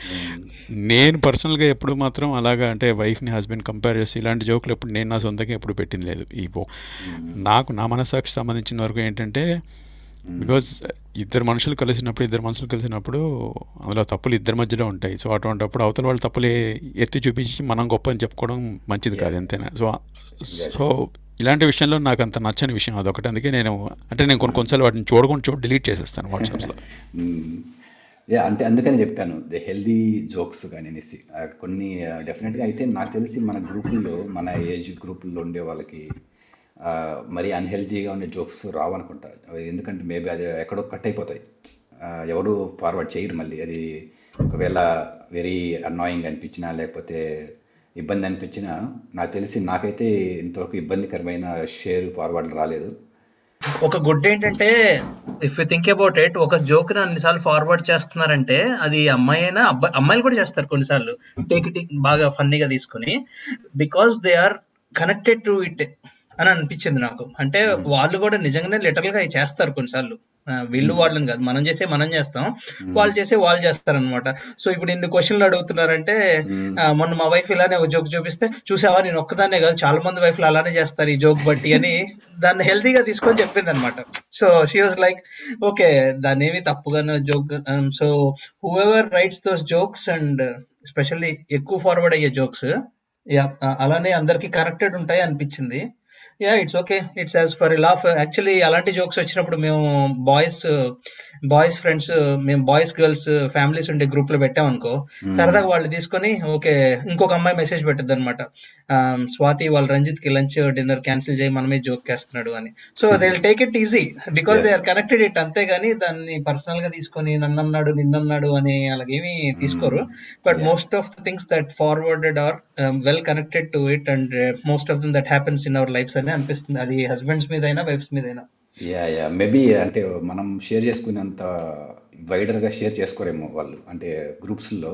నేను పర్సనల్గా ఎప్పుడు మాత్రం అలాగా అంటే వైఫ్ని హస్బెండ్ కంపేర్ చేసి ఇలాంటి జోకులు ఎప్పుడు నేను నా సొంతంగా ఎప్పుడు పెట్టింది లేదు. ఈ పో నాకు నా మనస్సాక్షి సంబంధించిన వరకు ఏంటంటే బికాజ్ ఇద్దరు మనుషులు కలిసినప్పుడు ఇద్దరు మనుషులు కలిసినప్పుడు అందులో తప్పులు ఇద్దరి మధ్యలో ఉంటాయి. సో అటువంటిప్పుడు అవతల వాళ్ళ తప్పులు ఎత్తి చూపించి మనం గొప్ప అని చెప్పుకోవడం మంచిది కాదు ఎంతైనా. సో సో ఇలాంటి విషయంలో నాకు అంత నచ్చని విషయం అదొకటి. అందుకే నేను అంటే నేను కొన్ని కొన్నిసార్లు వాటిని చూడకుండా చూడ డిలీట్ చేసేస్తాను వాట్సాప్లో అంటే అందుకని చెప్పాను ద హెల్దీ జోక్స్ కానీ అనేసి కొన్ని డెఫినెట్గా అయితే నాకు తెలిసి మన గ్రూపుల్లో మన ఏజ్ గ్రూపుల్లో ఉండే వాళ్ళకి మరి అన్హెల్తీగా ఉండే జోక్స్ రావనుకుంటా. ఎందుకంటే మేబీ అది ఎక్కడో కట్ అయిపోతాయి. ఎవరు ఫార్వర్డ్ చేయరు మళ్ళీ. అది ఒకవేళ వెరీ అన్నాయింగ్ అనిపించినా లేకపోతే ఇబ్బంది అనిపించినా నాకు తెలిసి నాకైతే ఇంతవరకు ఇబ్బందికరమైన షేర్ ఫార్వర్డ్ రాలేదు. ఒక గుడ్ ఏంటంటే if you think about it ఒక జోక్ని అన్నిసార్లు ఫార్వర్డ్ చేస్తున్నారంటే అది అమ్మాయి అయినా అబ్బాయి అమ్మాయిలు కూడా చేస్తారు కొన్నిసార్లు. టేక్ ఇట్ బాగా ఫన్నీగా తీసుకుని. Because they are connected to it అని అనిపించింది నాకు. అంటే వాళ్ళు కూడా నిజంగానే లిటరల్గా చేస్తారు కొన్నిసార్లు. వీళ్ళు వాళ్ళని కాదు మనం చేసే మనం చేస్తాం. వాళ్ళు చేసే వాళ్ళు చేస్తారు అనమాట సో ఇప్పుడు ఇన్ని క్వశ్చన్లు అడుగుతున్నారంటే మొన్న మా వైఫ్ ఇలానే ఒక జోక్ చూపిస్తే చూసావా నేను ఒక్కదాన్నే కాదు చాలా మంది వైఫ్లు అలానే చేస్తారు ఈ జోక్ బట్టి అని దాన్ని హెల్తీగా తీసుకొని చెప్పింది అనమాట so she was like okay దాన్ని ఏమి తప్పుగా joke so whoever writes those jokes and specially ఎక్కువ ఫార్వర్డ్ అయ్యే జోక్స్ అలానే అందరికి కనెక్టెడ్ ఉంటాయి అనిపించింది. Yeah it's okay it's as for laugh actually అలాంటి జోక్స్ వచ్చినప్పుడు మేము బాయ్స్ బాయ్స్ ఫ్రెండ్స్ మేము బాయ్స్ గర్ల్స్ ఫ్యామిలీస్ ఉండే గ్రూప్లో పెట్టాం అనుకో సరదాగా వాళ్ళు తీసుకొని ఓకే ఇంకొక అమ్మాయి మెసేజ్ పెట్టద్దు అనమాట స్వాతి వాళ్ళు రంజిత్కి లంచ్ డిన్నర్ క్యాన్సిల్ చేయి మనమే జోక్ చేస్తున్నాడు అని. So they will take it easy because they are connected it అంతేగాని దాన్ని పర్సనల్గా తీసుకొని నన్నన్నాడు నిన్నన్నాడు అని అలాగేమి తీసుకోరు. But most of the things that forwarded are well connected to it and most of them that happens in our lives అని అనిపిస్తుంది. అది హస్బెండ్స్ మీద అయినా వైఫ్స్ మీద అయినా యా యా. మేబీ అంటే మనం షేర్ చేసుకునేంత వైడర్గా షేర్ చేసుకోరేమో వాళ్ళు. అంటే గ్రూప్స్లో.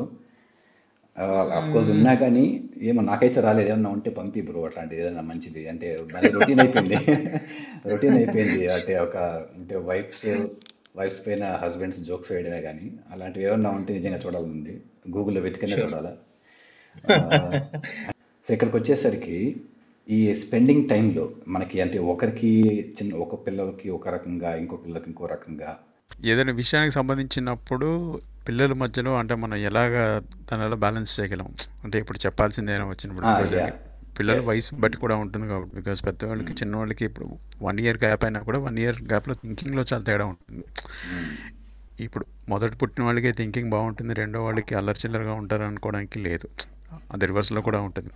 కోర్స్ ఉన్నా కానీ ఏమో నాకైతే రాలేదు. ఏమన్నా ఉంటే పంపి బ్రో అట్లాంటిది ఏదైనా మంచిది. అంటే మరి రొటీన్ అయిపోయింది. *laughs* రొటీన్ అయిపోయింది. అంటే ఒక అంటే వైఫ్స్ వైఫ్స్ పైన హస్బెండ్స్ జోక్స్ వేయడమే కానీ అలాంటివి ఏమన్నా ఉంటే నిజంగా చూడాలని గూగుల్లో వెతికనే చూడాలా? సో ఇక్కడికి వచ్చేసరికి ఈ స్పెండింగ్ టైంలో మనకి అంటే ఒకరికి చిన్న ఒక పిల్లలకి ఒక రకంగా ఇంకో పిల్లలకి ఇంకో రకంగా. ఏదైనా విషయానికి సంబంధించినప్పుడు పిల్లల మధ్యలో అంటే మనం ఎలాగా దానిలో బ్యాలెన్స్ చేయగలం? అంటే ఇప్పుడు చెప్పాల్సింది ఏమైనా వచ్చినప్పుడు. పిల్లల. వయసు బట్టి కూడా ఉంటుంది కాబట్టి బికాస్ పెద్దవాళ్ళకి చిన్నవాళ్ళకి ఇప్పుడు వన్ ఇయర్ గ్యాప్ అయినా కూడా వన్ ఇయర్ గ్యాప్లో థింకింగ్లో చాలా తేడా ఉంటుంది. ఇప్పుడు మొదటి పుట్టిన వాళ్ళకి థింకింగ్ బాగుంటుంది రెండో వాళ్ళకి అల్లరి చిల్లరగా ఉంటారు అనుకోవడానికి లేదు. అది రివర్స్లో కూడా ఉంటుంది.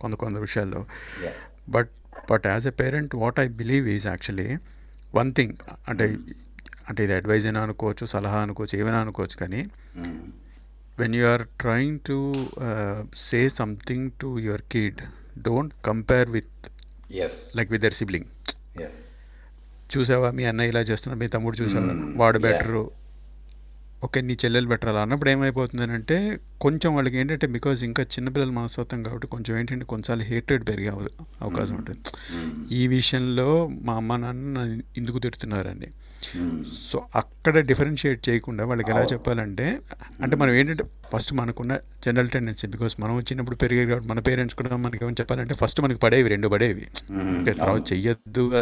కొంత కొంత విషయాల్లో. But but as a parent what I believe is actually one thing అంటే అంటే ఇది అడ్వైజ్ అయినా అనుకోవచ్చు సలహా అనుకోవచ్చు ఏమైనా అనుకోవచ్చు కానీ. When you are trying to say something to your kid don't compare with Yes. Like with their sibling. చూసావా మీ అన్నయ్య ఇలా చేస్తున్నాడు మీ తమ్ముడు చూసావా Hmm, వాడు. బెటరు ఓకే నీ చెల్లెలు బెటర్ అలా అన్నప్పుడు ఏమైపోతుందనంటే కొంచెం వాళ్ళకి ఏంటంటే బికాజ్ ఇంకా చిన్నపిల్లల మనస్తత్వం కాబట్టి కొంచెం ఏంటంటే కొంచెం హేట్రెడ్ పెరిగే అవ- అవకాశం ఉంటుంది. ఈ విషయంలో మా అమ్మ నాన్న ఎందుకు తిడుతున్నారని సో అక్కడ డిఫరెన్షియేట్ చేయకుండా వాళ్ళకి ఎలా. చెప్పాలంటే అంటే మనం ఏంటంటే ఫస్ట్ మనకున్న జనరల్ టెండెన్సీ బికాస్ మనం వచ్చినప్పుడు పెరిగేది కాబట్టి మన పేరెంట్స్ కూడా మనకి ఏమని చెప్పాలంటే ఫస్ట్ మనకి పడేవి రెండు పడేవి. తర్వాత చెయ్యొద్దు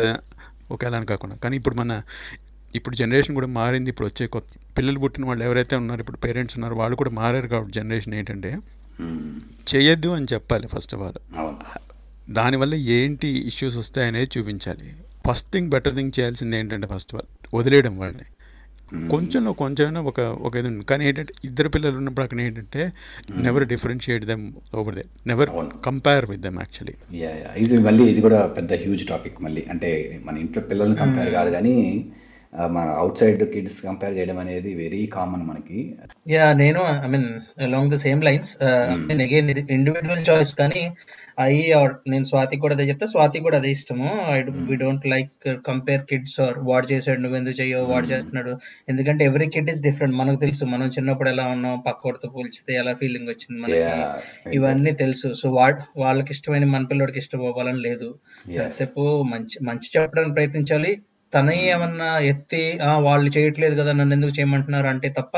ఒకేలా అని కాకుండా. కానీ ఇప్పుడు మన ఇప్పుడు జనరేషన్ కూడా మారింది. ఇప్పుడు వచ్చే కొత్త పిల్లలు పుట్టిన వాళ్ళు ఎవరైతే ఉన్నారో ఇప్పుడు పేరెంట్స్ ఉన్నారో వాళ్ళు కూడా మారారు కాబట్టి జనరేషన్ ఏంటంటే చేయొద్దు అని చెప్పాలి ఫస్ట్ ఆఫ్ ఆల్ దానివల్ల ఏంటి ఇష్యూస్ వస్తాయనేది చూపించాలి. ఫస్ట్ థింగ్ బెటర్ థింగ్ చేయాల్సింది ఏంటంటే ఫస్ట్ ఆఫ్ ఆల్ వదిలేయడం వాళ్ళని. కొంచెంలో కొంచెమైనా ఒక ఒక ఇది ఉంది. కానీ ఏంటంటే ఇద్దరు పిల్లలు ఉన్నప్పుడు అక్కడ ఏంటంటే never differentiate them over they never. Compare with them actually ఇది మళ్ళీ ఇది కూడా పెద్ద హ్యూజ్ టాపిక్ మళ్ళీ. అంటే మన ఇంట్లో పిల్లల్ని కంపేర్ కాదు కానీ మన అవుట్ సైడ్ కిడ్స్ కంపేర్ చేయడం అనేది వెరీ కామన్ మనకి. యా నేను I mean along the same lines నేను అగైన్ ఇది ఇండివిజువల్ చాయిస్ కానీ ఐ ఆర్ నేను స్వాతి కూడా అదే చెప్తా స్వాతి కూడా అదే ఇష్టము. I we don't like compare kids or వాడు చేసాడు నువ్వు ఎందుకు చెయ్యో వాడు చేస్తున్నాడు. ఎందుకంటే ఎవ్రీ కిడ్ ఇస్ డిఫరెంట్ మనకు తెలుసు మనం చిన్నప్పుడు ఎలా ఉన్నాం పక్కోడితో పోల్చితే ఎలా ఫీలింగ్ వచ్చింది మనకి. ఇవన్నీ తెలుసు. సో వాడ్ వాళ్ళకి ఇష్టమైన మన పిల్లోడికి ఇష్టం అవ్వాలని లేదు. ఎంతసేపు మంచి మంచి చెప్పడానికి ప్రయత్నించాలి. తనే ఏమన్నా ఎత్తి "ఆ, వాళ్ళు చేయట్లేదు కదా నన్ను ఎందుకు చేయమంటున్నారు? అంటే తప్ప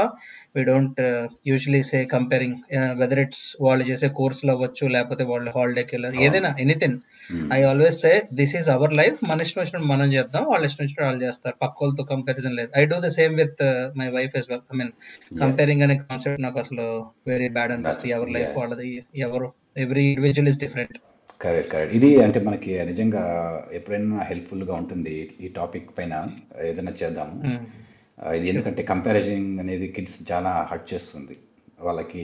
we don't usually say comparing whether it's వాళ్ళు చేసే కోర్సులు అవ్వచ్చు లేకపోతే వాళ్ళు హాలిడేకి వెళ్ళారు ఏదైనా anything. I always say this is our life మన ఇష్టం వచ్చినట్టు మనం చేద్దాం వాళ్ళ ఇష్టం వచ్చినట్టు వాళ్ళు చేస్తారు. పక్క వాళ్ళతో కంపారిజన్ లేదు. I do the same with my wife yes well I mean comparing అనే కాన్సెప్ట్ నాకు అసలు వెరీ బ్యాడ్ అనిపిస్తుంది. ఎవరి లైఫ్. వాళ్ళది ఎవరు every individual is different correct correct ఇది అంటే మనకి నిజంగా ఎప్పుడైనా హెల్ప్ఫుల్గా ఉంటుంది ఈ టాపిక్ పైన. ఏదైనా చేద్దాము. ఆ, ఇది ఎందుకంటే కంపారిజన్ అనేది కిడ్స్ చాలా హర్ట్ చేస్తుంది. వాళ్ళకి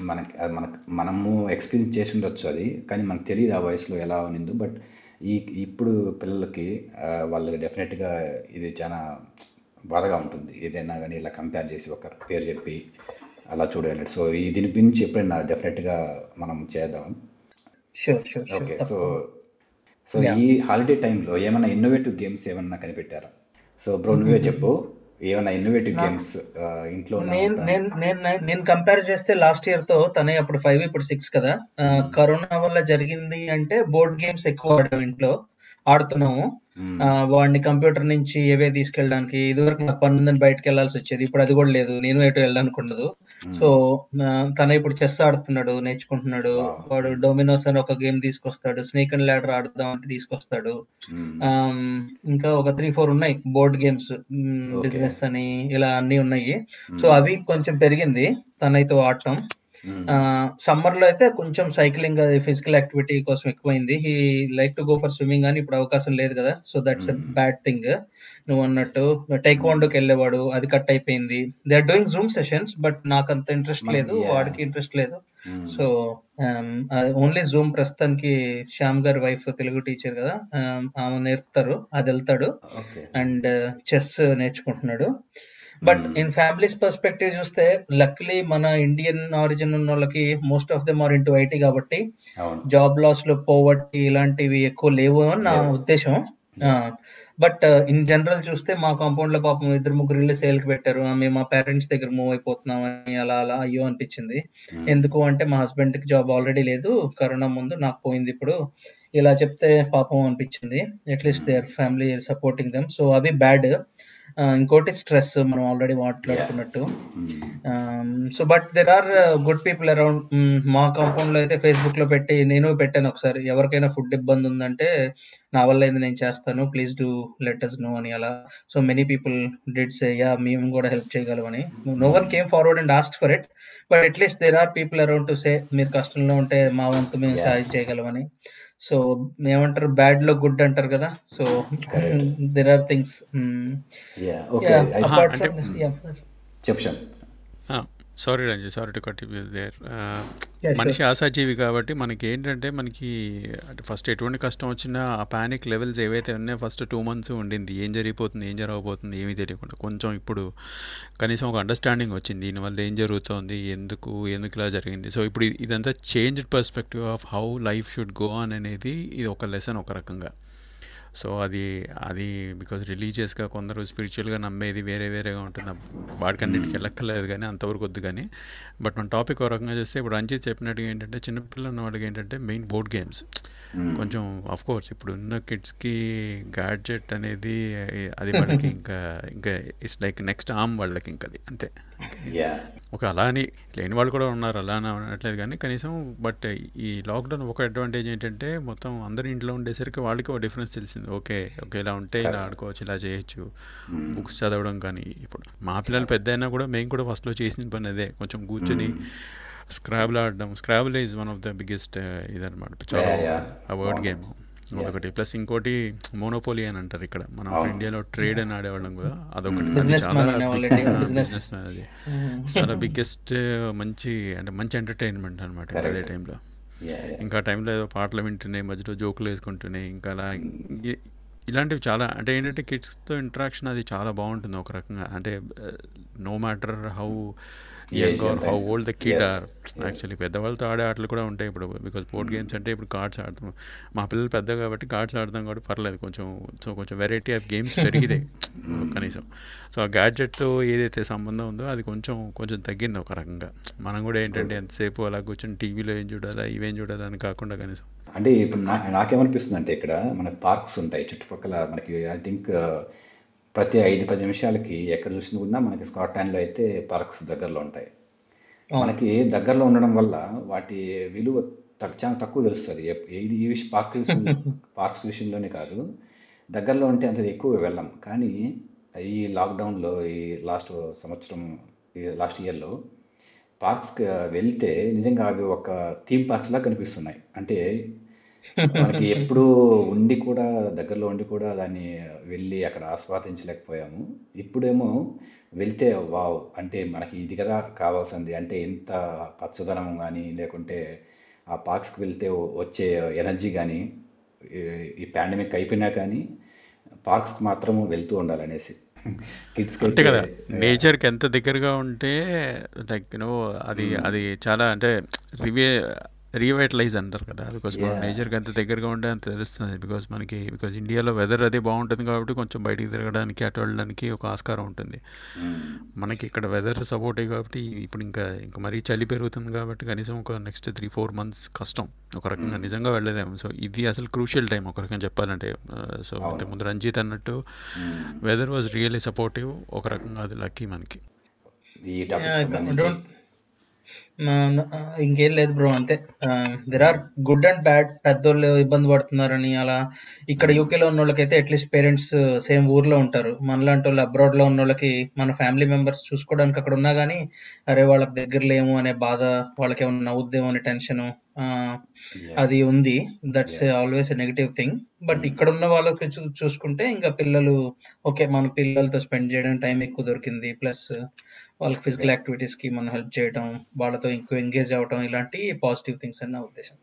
మనకి అది మనకు మనము ఎక్స్పీరియన్స్ చేసి ఉండొచ్చు అది కానీ మనకు తెలియదు ఆ వయసులో ఎలా ఉన్నిందో బట్ ఈ ఇప్పుడు పిల్లలకి ఆ, వాళ్ళకి డెఫినెట్గా ఇది చాలా బాధగా ఉంటుంది. ఏదైనా కానీ ఇలా కంపేర్ చేసి ఒక పేరు చెప్పి అలా చూడాలి. సో ఈ దీని గురించి ఎప్పుడైనా డెఫినెట్గా మనం చేద్దాం. Sure sure okay so so ఈ హాలిడే టైంలో ఏమైనా ఇన్నోవేటివ్ గేమ్స్ ఏమన్నా కనిపెట్టారా? సో బ్రో నువ్వే చెప్పు. ఏమైనా ఇన్నోవేటివ్ గేమ్స్ ఇంట్లో నేను నేను నేను కంపేర్ చేస్తే లాస్ట్ ఇయర్తో తనే అప్పుడు ఫైవ్ ఇప్పుడు సిక్స్ కదా. ఆ, కరోనా వల్ల జరిగింది అంటే బోర్డ్ గేమ్స్ ఎక్కువ ఆడాం ఇంట్లో. ఆడుతున్నాము. వాడిని కంప్యూటర్ నుంచి ఏవే తీసుకెళ్ళడానికి ఇదివరకు నాకు పని ఉందని బయటకు వెళ్ళాల్సి వచ్చేది. ఇప్పుడు అది కూడా లేదు. నేను ఎటు వెళ్ళడానికి ఉండదు. సో తన ఇప్పుడు చెస్ ఆడుతున్నాడు నేర్చుకుంటున్నాడు. వాడు డొమినోస్ అని ఒక గేమ్ తీసుకొస్తాడు. స్నేక్ అండ్ ల్యాడర్ ఆడుదాం అంటే తీసుకొస్తాడు. ఇంకా ఒక త్రీ ఫోర్ ఉన్నాయి. Board games. బిజినెస్ అని ఇలా అన్ని ఉన్నాయి. సో. అవి కొంచెం పెరిగింది. తనైతే ఆడటం. సమ్మర్లో అయితే కొంచెం సైక్లింగ్ అది ఫిజికల్ యాక్టివిటీ కోసం ఎక్కువైంది. He like to go for swimming అని ఇప్పుడు అవకాశం లేదు కదా. So that's. బ్యాడ్ థింగ్ నువ్వు అన్నట్టు టైక్వాండోకి వెళ్ళేవాడు అది కట్ అయిపోయింది. They are doing Zoom sessions but నాకు అంత ఇంట్రెస్ట్ మనకి, లేదు. వాడికి ఇంట్రెస్ట్ లేదు. సో ఓన్లీ జూమ్ ప్రస్తుతానికి శ్యామ్ గారి వైఫ్ తెలుగు టీచర్ కదా. Um, ఆమె నేర్పుతారు అది వెళ్తాడు. అండ్ చెస్ నేర్చుకుంటున్నాడు. But Hmm. In families perspective చూస్తే లక్లీ మన ఇండియన్ ఆరిజిన్ ఉన్న వాళ్ళకి most of them are into IT కాబట్టి జాబ్ లాస్లో పోవర్టీ ఇలాంటివి ఎక్కువ లేవు అని నా. ఉద్దేశం. బట్ ఇన్ జనరల్ చూస్తే మా కాంపౌండ్లో పాపం ఇద్దరు ముగ్గురు ఇల్లు సేల్కి పెట్టారు. మేము మా పేరెంట్స్ దగ్గర మూవ్ అయిపోతున్నాం అని అలా అలా అయ్యో అనిపించింది. మ్మ్. ఎందుకు అంటే మా హస్బెండ్కి జాబ్ ఆల్రెడీ లేదు. కరోనా ముందు నాకు పోయింది ఇప్పుడు. ఇలా చెప్తే పాపం అనిపించింది. At least there family supporting them so అవి బ్యాడ్ ఇంకోటి స్ట్రెస్ మనం already మాట్లాడుకున్నట్టు. So but there are good people around మా కాంపౌండ్లో అయితే ఫేస్బుక్లో పెట్టి నేను పెట్టాను ఒకసారి. ఎవరికైనా ఫుడ్ ఇబ్బంది ఉందంటే నా వల్ల ఏంది నేను చేస్తాను. Please do let us know అని అలా. So many people did say yeah మేము కూడా హెల్ప్ చేయగలమని. No one came forward and asked for it but at least there are people around to say మీరు కష్టంలో ఉంటే మా వంతు మేము. సాయం చేయగలమని. సో ఏమంటారు బ్యాడ్లో గుడ్ అంటారు కదా so. There are things yeah okay I- apart అంటే- ఫ్రమ్ యా చెప్పు Shyam. Sorry Ranji sorry to cut there. మనిషి ఆశాజీవి కాబట్టి మనకి ఏంటంటే మనకి అంటే ఫస్ట్ ఎటువంటి కష్టం వచ్చినా ఆ ప్యానిక్ లెవెల్స్ ఏవైతే ఉన్నాయో ఫస్ట్ టూ మంత్స్ ఉండింది. ఏం జరిగిపోతుంది ఏం జరగబోతుంది ఏమీ తెలియకుండా. కొంచెం ఇప్పుడు కనీసం ఒక అండర్స్టాండింగ్ వచ్చింది. దీనివల్ల ఏం జరుగుతోంది ఎందుకు ఎందుకు ఇలా జరిగింది? సో ఇప్పుడు ఇది- ఇదంతా change perspective of how life should go on అనేది ఇది ఒక లెసన్ ఒక రకంగా. సో అది అది బికాజ్ రిలీజియస్గా కొందరు స్పిరిచువల్గా నమ్మేది వేరే వేరేగా ఉంటుంది. వాడికన్నిటికి వెళ్ళక్కర్లేదు కానీ అంతవరకు వద్దు కానీ. బట్ మన టాపిక్ ఒక రకంగా చూస్తే ఇప్పుడు రంజిత్ చెప్పినట్టుగా ఏంటంటే చిన్నపిల్లలు ఉన్న వాళ్ళకి ఏంటంటే మెయిన్ బోర్డ్ గేమ్స్ కొంచెం ఆఫ్ కోర్స్ ఇప్పుడు ఉన్న కిడ్స్కి గ్యాడ్జెట్ అనేది అది వాళ్ళకి *laughs* ఇంకా ఇంకా ఇట్స్ లైక్ నెక్స్ట్ ఆర్మ్ వాళ్ళకి ఇంకా అది అంతే. ఒక అలా అని లేని వాళ్ళు కూడా ఉన్నారు అలా అని అనట్లేదు కానీ కనీసం బట్ ఈ లాక్డౌన్ ఒక అడ్వాంటేజ్ ఏంటంటే మొత్తం అందరి ఇంట్లో ఉండేసరికి వాళ్ళకి ఒక డిఫరెన్స్ తెలిసింది. ఓకే ఓకే ఇలా ఉంటే ఇలా ఆడుకోవచ్చు ఇలా చేయొచ్చు. బుక్స్ చదవడం కానీ ఇప్పుడు మా పిల్లలు పెద్ద అయినా కూడా మేము కూడా ఫస్ట్లో చేసిన పని అదే. కొంచెం కూర్చొని స్క్రాబుల్ ఆడడం. Scrabble is one of the biggest ఇదనమాట చాలా. ఆ వర్డ్ గేమ్ అదొకటి ప్లస్ ఇంకోటి మోనోపోలీ అని అంటారు ఇక్కడ. మనం అవును. ఇండియాలో ట్రేడ్ అని ఆడేవాళ్ళం కూడా అదొకటి. అది Business చాలా man అనేవాళ్ళండి, big- ఆ, business. business man అది. చాలా బిగ్గెస్ట్ మంచి అంటే మంచి ఎంటర్టైన్మెంట్ అనమాట అదే. టైంలో యా ఇంకా ఆ టైంలో ఏదో పాటలు వింటున్నాయి మధ్యలో జోకులు వేసుకుంటున్నాయి ఇంకా అలా ఇ- ఇలాంటివి చాలా అంటే ఏంటంటే కిడ్స్తో ఇంటరాక్షన్ అది చాలా బాగుంటుంది ఒక రకంగా. అంటే no matter how young are how. Old the kid. Or? Actually పెద్దవాళ్ళతో ఆడే ఆటలు కూడా ఉంటాయి ఇప్పుడు బికాజ్ బోర్డ్ గేమ్స్ అంటే ఇప్పుడు కార్డ్స్ ఆడతాం. మా పిల్లలు పెద్ద కాబట్టి కార్డ్స్ ఆడతాం కాబట్టి పర్లేదు కొంచెం సో కొంచెం వెరైటీ ఆఫ్ గేమ్స్ పెరిగినాయి కనీసం. సో ఆ గ్యాడ్జెట్తో ఏదైతే సంబంధం ఉందో అది కొంచెం కొంచెం తగ్గింది ఒక రకంగా. మనం కూడా ఏంటంటే ఎంతసేపు అలా కూర్చొని టీవీలో ఏం చూడాలా ఇవేం చూడాలా అని కాకుండా కనీసం. అంటే ఇప్పుడు నా నాకేమనిపిస్తుంది అంటే ఇక్కడ మనకి పార్క్స్ ఉంటాయి చుట్టుపక్కల మనకి ఐ థింక్ ప్రతి ఐదు పది నిమిషాలకి ఎక్కడ చూసినా కూడా మనకి స్కాట్లాండ్లో అయితే పార్క్స్ దగ్గరలో ఉంటాయి. మనకి దగ్గరలో ఉండడం వల్ల వాటి విలువ చాలా తక్కువ తెలుస్తుంది. ఇది ఈ విషయం *laughs* పార్క్ పార్క్స్ విషయంలోనే కాదు. దగ్గరలో ఉంటే అంత ఎక్కువ వెళ్ళం. కానీ ఈ లాక్డౌన్లో ఈ లాస్ట్ సంవత్సరం ఈ లాస్ట్ ఇయర్లో పార్క్స్కి వెళ్తే నిజంగా అవి ఒక థీమ్ పార్క్స్ లాగా కనిపిస్తున్నాయి. అంటే మనకి ఎప్పుడు ఉండి కూడా దగ్గరలో ఉండి కూడా దాన్ని వెళ్ళి అక్కడ ఆస్వాదించలేకపోయాము. ఇప్పుడేమో వెళ్తే వావ్! అంటే మనకి ఇది కదా కావాల్సింది. అంటే ఎంత పచ్చదనం కానీ లేకుంటే ఆ పార్క్స్కి వెళ్తే వచ్చే ఎనర్జీ కానీ ఈ పాండమిక్ అయిపోయినా కానీ పార్క్స్కి మాత్రం వెళ్తూ ఉండాలనేసి. అంతే కదా. నేచర్కి ఎంత దగ్గరగా ఉంటే లైక్ యూనో అది అది చాలా అంటే రివే రీవైటలైజ్ అంటారు కదా బికాస్ మనం. నేచర్కి ఎంత దగ్గరగా ఉంటే అంత తెలుస్తుంది బికాస్ మనకి బికాస్ ఇండియాలో వెదర్ అది బాగుంటుంది కాబట్టి కొంచెం బయటికి తిరగడానికి అటు వెళ్ళడానికి ఒక ఆస్కారం ఉంటుంది మ్మ్. మనకి ఇక్కడ వెదర్ సపోర్టే కాబట్టి ఇప్పుడు ఇంకా ఇంకా మరీ చలి పెరుగుతుంది కాబట్టి కనీసం ఒక నెక్స్ట్ త్రీ ఫోర్ మంత్స్ కష్టం ఒక రకంగా నిజంగా వెళ్ళలేము సో ఇది అసలు క్రూషియల్ టైం ఒక రకంగా చెప్పాలంటే సో అవును. ఇంతకుముందు రంజిత్ అన్నట్టు. వెదర్ వాజ్ రియల్లీ సపోర్టివ్ ఒక రకంగా అది లక్కీ మనకి ఈ టాపిక్ సంబంధించి డోంట్ ఇంకేం లేదు బ్రో అంతే. There are good and bad పెద్దోళ్ళు ఇబ్బంది పడుతున్నారని అలా ఇక్కడ యూకేలో ఉన్న వాళ్ళకైతే అట్లీస్ట్ పేరెంట్స్ సేమ్ ఊర్లో ఉంటారు. మనలాంటి వాళ్ళు అబ్రాడ్లో ఉన్న వాళ్ళకి మన ఫ్యామిలీ మెంబర్స్ చూసుకోవడానికి అక్కడ ఉన్నా కానీ అరే వాళ్ళకి దగ్గర లేము అనే బాధ వాళ్ళకి ఏమన్నా నవ్వుద్దేమో అనే టెన్షన్. అది ఉంది. That's always a negative thing but ఇక్కడ ఉన్న వాళ్ళకి చూసుకుంటే ఇంకా పిల్లలు ఓకే మన పిల్లలతో స్పెండ్ చేయడం టైం ఎక్కువ దొరికింది. ప్లస్ వాళ్ళకి ఫిజికల్ యాక్టివిటీస్కి మనం హెల్ప్ చేయడం వాళ్ళతో ఇంకో ఎంగేజ్ అవ్వడం ఇలాంటి పాజిటివ్ థింగ్స్ అని నా ఉద్దేశం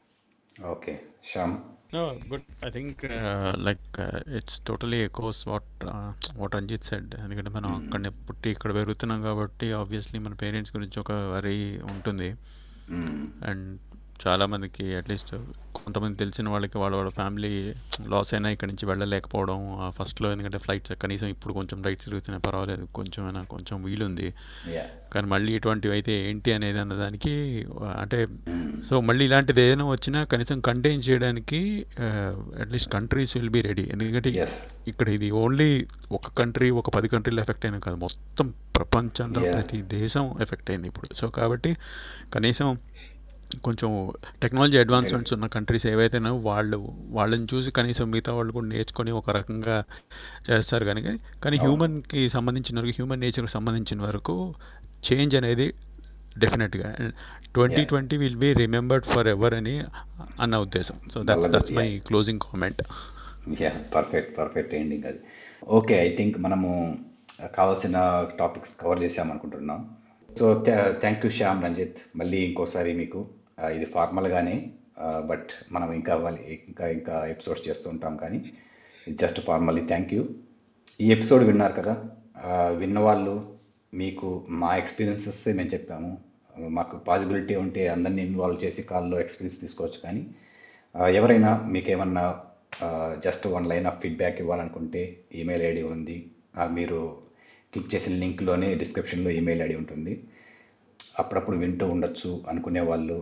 okay Shyam No, good. I think uh, like uh, it's totally echoes what uh, what Ranjit said. ఎందుకంటే మనం అక్కడనే పుట్టి ఇక్కడ పెరుగుతున్నాం కాబట్టి ఆబ్వియస్లీ మన పేరెంట్స్ గురించి ఒక వరి ఉంటుంది. అండ్ చాలా మందికి అట్లీస్ట్ కొంతమంది తెలిసిన వాళ్ళకి వాళ్ళ వాళ్ళ ఫ్యామిలీ లాస్ అయినా ఇక్కడ నుంచి వెళ్ళలేకపోవడం ఫస్ట్లో ఎందుకంటే ఫ్లైట్స్ కనీసం ఇప్పుడు కొంచెం ఫ్లైట్స్ తిరుగుతున్నాయి పర్వాలేదు కొంచెమైనా కొంచెం వీలుంది కానీ మళ్ళీ ఇటువంటివి అయితే ఏంటి అనేది అన్నదానికి అంటే మ్మ్. సో మళ్ళీ ఇలాంటిది ఏదైనా వచ్చినా కనీసం కంటైన్ చేయడానికి at least countries will be ready ఎందుకంటే. ఇక్కడ ఇది ఓన్లీ ఒక కంట్రీ ఒక పది కంట్రీలు ఎఫెక్ట్ అయినా కాదు మొత్తం ప్రపంచంలో. ప్రతి దేశం ఎఫెక్ట్ అయింది ఇప్పుడు సో కాబట్టి కనీసం కొంచెం టెక్నాలజీ అడ్వాన్స్మెంట్స్ ఉన్న కంట్రీస్ ఏవైతేనో వాళ్ళు వాళ్ళని చూసి కనీసం మిగతా వాళ్ళు కూడా నేర్చుకొని ఒక రకంగా చేస్తారు కానీ కానీ. హ్యూమన్కి సంబంధించిన వరకు హ్యూమన్ నేచర్కి సంబంధించిన వరకు చేంజ్ అనేది డెఫినెట్గా twenty twenty will be remembered for ever అని అన్న ఉద్దేశం. So that's that's my. Closing comment yeah perfect perfect ending అది. ఓకే ఐ థింక్ మనము కావాల్సిన topics cover చేసామనుకుంటున్నాం so thank you Shyam Ranjith మళ్ళీ ఇంకోసారి మీకు ఇది ఫార్మల్గానే బట్ మనం ఇంకా ఇంకా ఇంకా ఎపిసోడ్స్ చేస్తూ ఉంటాం కానీ జస్ట్ ఫార్మల్లీ థ్యాంక్ యూ ఈ ఎపిసోడ్ విన్నారు కదా విన్నవాళ్ళు మీకు మా ఎక్స్పీరియన్సెస్ మేము చెప్పాము. మాకు పాసిబిలిటీ ఉంటే అందరినీ ఇన్వాల్వ్ చేసి కాల్లో ఎక్స్పీరియన్స్ తీసుకోవచ్చు కానీ ఎవరైనా మీకు ఏమన్నా just one line of feedback ఇవ్వాలనుకుంటే ఈమెయిల్ ఐడి ఉంది. మీరు క్లిక్ చేసిన లింక్లోనే డిస్క్రిప్షన్లో ఈమెయిల్ ఐడి ఉంటుంది. అప్పుడప్పుడు వింటూ ఉండొచ్చు అనుకునే వాళ్ళు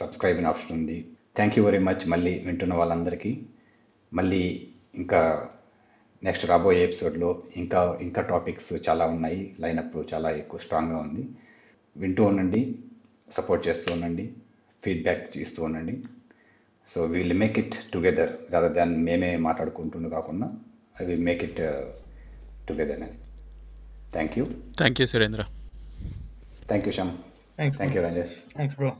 సబ్స్క్రైబ్ అనే ఆప్షన్ ఉంది. థ్యాంక్ యూ వెరీ మచ్ మళ్ళీ వింటున్న వాళ్ళందరికీ. మళ్ళీ ఇంకా నెక్స్ట్ రాబోయే ఎపిసోడ్లో ఇంకా ఇంకా టాపిక్స్ చాలా ఉన్నాయి. లైనప్ చాలా ఎక్కువ స్ట్రాంగ్గా ఉంది. వింటూ ఉండండి. సపోర్ట్ చేస్తూ ఉండండి. ఫీడ్బ్యాక్ ఇస్తూ ఉండండి. So we'll make it together rather than మేమే మాట్లాడుకుంటుండే కాకుండా I will make it togetherness thank you thank you Surendra thank you Shyam thank you Ranjesh thanks bro